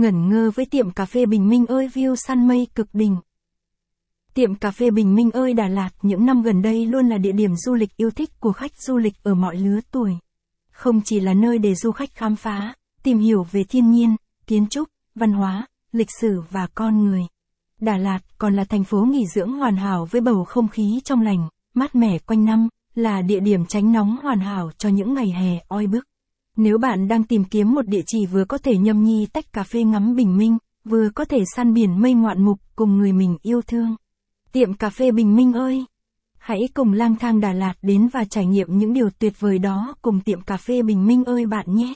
ngẩn ngơ với tiệm cà phê Bình Minh ơi view săn mây cực đỉnh. Tiệm cà phê Bình Minh ơi Đà Lạt những năm gần đây luôn là địa điểm du lịch yêu thích của khách du lịch ở mọi lứa tuổi. Không chỉ là nơi để du khách khám phá, tìm hiểu về thiên nhiên, kiến trúc, văn hóa, lịch sử và con người. Đà Lạt còn là thành phố nghỉ dưỡng hoàn hảo với bầu không khí trong lành, mát mẻ quanh năm, là địa điểm tránh nóng hoàn hảo cho những ngày hè oi bức. Nếu bạn đang tìm kiếm một địa chỉ vừa có thể nhâm nhi tách cà phê ngắm bình minh, vừa có thể săn biển mây ngoạn mục cùng người mình yêu thương. Tiệm cà phê Bình Minh ơi! Hãy cùng lang thang Đà Lạt đến và trải nghiệm những điều tuyệt vời đó cùng tiệm cà phê Bình Minh ơi bạn nhé!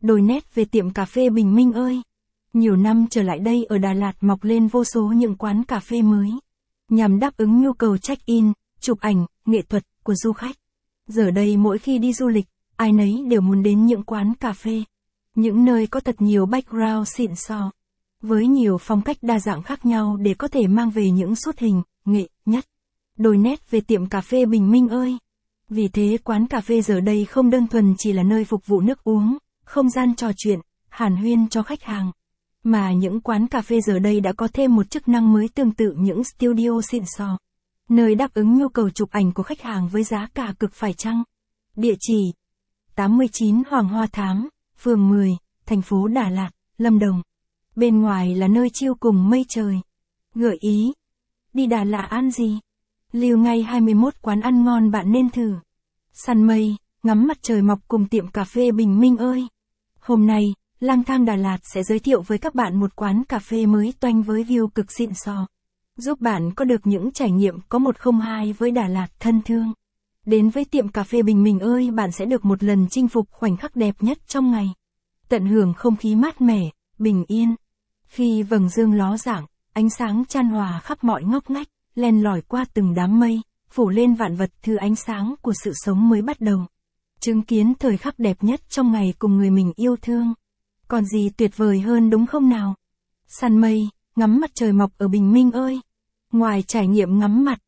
Đồi nét về tiệm cà phê Bình Minh ơi! Nhiều năm trở lại đây ở Đà Lạt mọc lên vô số những quán cà phê mới. Nhằm đáp ứng nhu cầu check-in, chụp ảnh, nghệ thuật của du khách. Giờ đây mỗi khi đi du lịch, ai nấy đều muốn đến những quán cà phê. Những nơi có thật nhiều background xịn sò. Với nhiều phong cách đa dạng khác nhau để có thể mang về những suất hình, nghệ, nhất. Đôi nét về tiệm cà phê Bình Minh ơi! Vì thế quán cà phê giờ đây không đơn thuần chỉ là nơi phục vụ nước uống, không gian trò chuyện, hàn huyên cho khách hàng. Mà những quán cà phê giờ đây đã có thêm một chức năng mới tương tự những studio xịn sò. Nơi đáp ứng nhu cầu chụp ảnh của khách hàng với giá cả cực phải chăng. Địa chỉ 89 Hoàng Hoa Thám, phường 10, thành phố Đà Lạt, Lâm Đồng. Bên ngoài là nơi chiêu cùng mây trời. Gợi ý. Đi Đà Lạt ăn gì? Lưu ngay 21 quán ăn ngon bạn nên thử. Săn mây, ngắm mặt trời mọc cùng tiệm cà phê Bình Minh ơi. Hôm nay, Lang thang Đà Lạt sẽ giới thiệu với các bạn một quán cà phê mới toanh với view cực xịn sò. Giúp bạn có được những trải nghiệm có một không hai với Đà Lạt thân thương. Đến với tiệm cà phê Bình Minh ơi bạn sẽ được một lần chinh phục khoảnh khắc đẹp nhất trong ngày. Tận hưởng không khí mát mẻ, bình yên. Khi vầng dương ló dạng, ánh sáng chan hòa khắp mọi ngóc ngách, len lỏi qua từng đám mây, phủ lên vạn vật thư ánh sáng của sự sống mới bắt đầu. Chứng kiến thời khắc đẹp nhất trong ngày cùng người mình yêu thương. Còn gì tuyệt vời hơn đúng không nào? Săn mây, ngắm mặt trời mọc ở Bình Minh ơi. Ngoài trải nghiệm ngắm mặt,